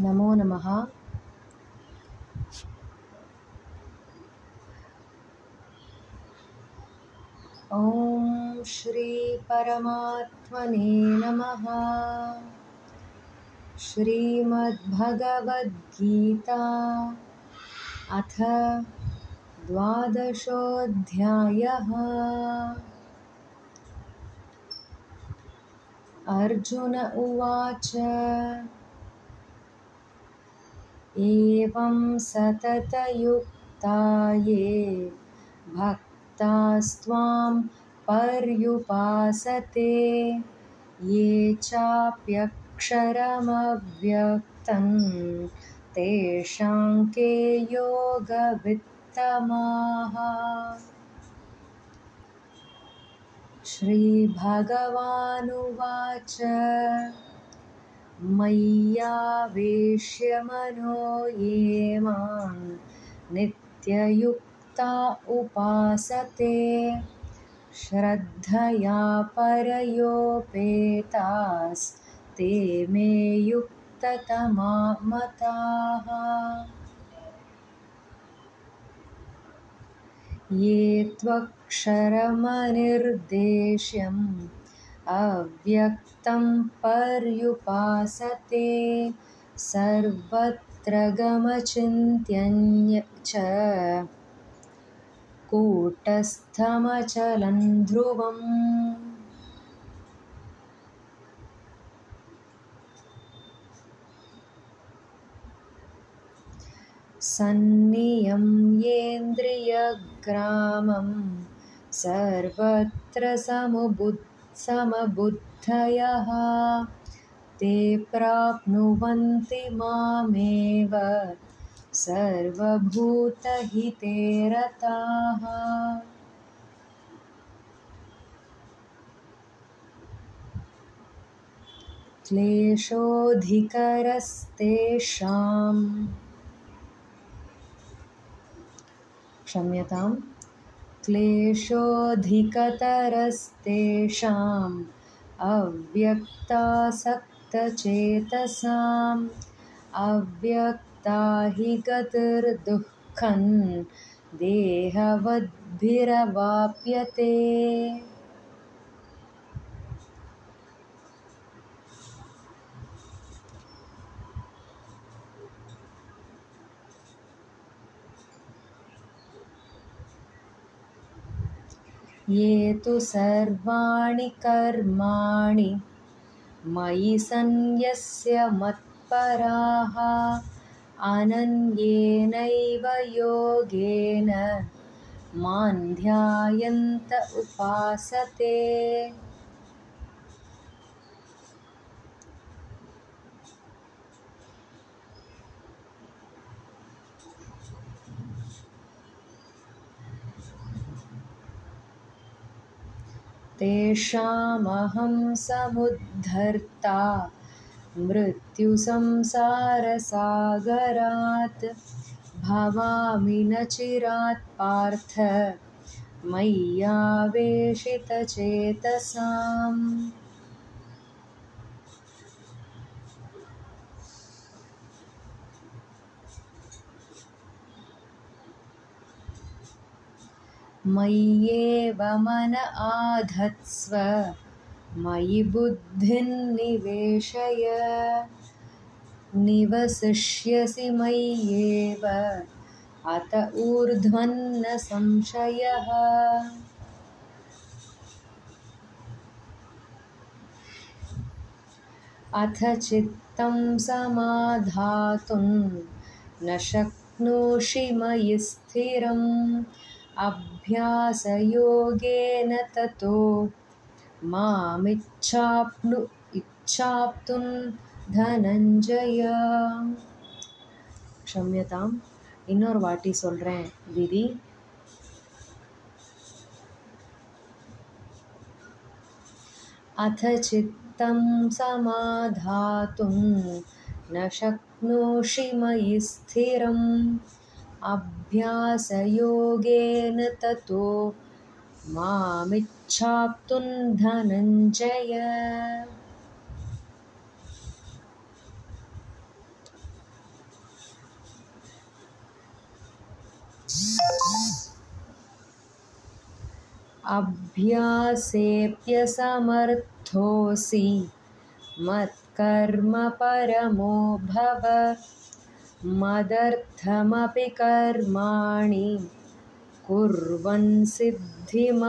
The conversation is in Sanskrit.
नमो नमः। ॐ श्रीपरमात्मने नमः। श्रीमद्भगवद्गीता अथ द्वादशोऽध्यायः। अर्जुन उवाच एवं सततयुक्ता ये भक्तास्त्वां पर्युपासते। ये चाप्यक्षरमव्यक्तं तेषां के योगवित्तमाः। श्रीभगवानुवाच मनो ये मां नित्ययुक्ता उपासते। श्रद्धया परयोपेतास्ते मे युक्ततमा मताः। ये त्वक्षरमनिर्देश्यम् अव्यक्तं पर्युपासते सर्वत्र गमचिन्त्यं च। कूटस्थमचलं ध्रुवम्। सन्नियम्येन्द्रियग्रामं सर्वत्र समबुद्धयः। ते प्राप्नुवन्ति मामेव। सर्वभूतहिते रताः। क्लेशोऽधिकरस्तेषाम्। क्षम्यतां क्लेशोऽधिकतरस्तेषाम् अव्यक्तासक्तचेतसाम् अव्यक्ता हि गतिर्दुःखं देहवद्भिरवाप्यते ये तु सर्वाणि कर्माणि। मयि सन्न्यस्य मत्पराः। अनन्येनैव योगेन। मां ध्यायन्त उपासते तेषामहं समुद्धर्ता। मृत्युसंसारसागरात् भवामि न चिरात् पार्थ। मय्यावेशितचेतसाम् मय्येव मन आधत्स्व मयि बुद्धिं निवेशय। निवसिष्यसि मय्येव अत ऊर्ध्वन्न संशयः। अथ चित्तं समाधातुं न शक्नोषि मयि स्थिरम् अभ्यासयोगेन ततो मामिच्छाप्नु इच्छाप्तुं धनञ्जय क्षम्यताम् இன்னொரு வாட்டி சொல்கிறேன் விதி अथ चित्तं समाधातुं न शक्नोषि मयि स्थिरम् अभ्यासयोगेन ततो मामिच्छाप्तुं धनञ्जय। अभ्यासेऽप्यसमर्थोऽसि मत्कर्म परमो भव। मदर्थमपि कर्माणि कुर्वन् सिद्धिमवाप्स्यसि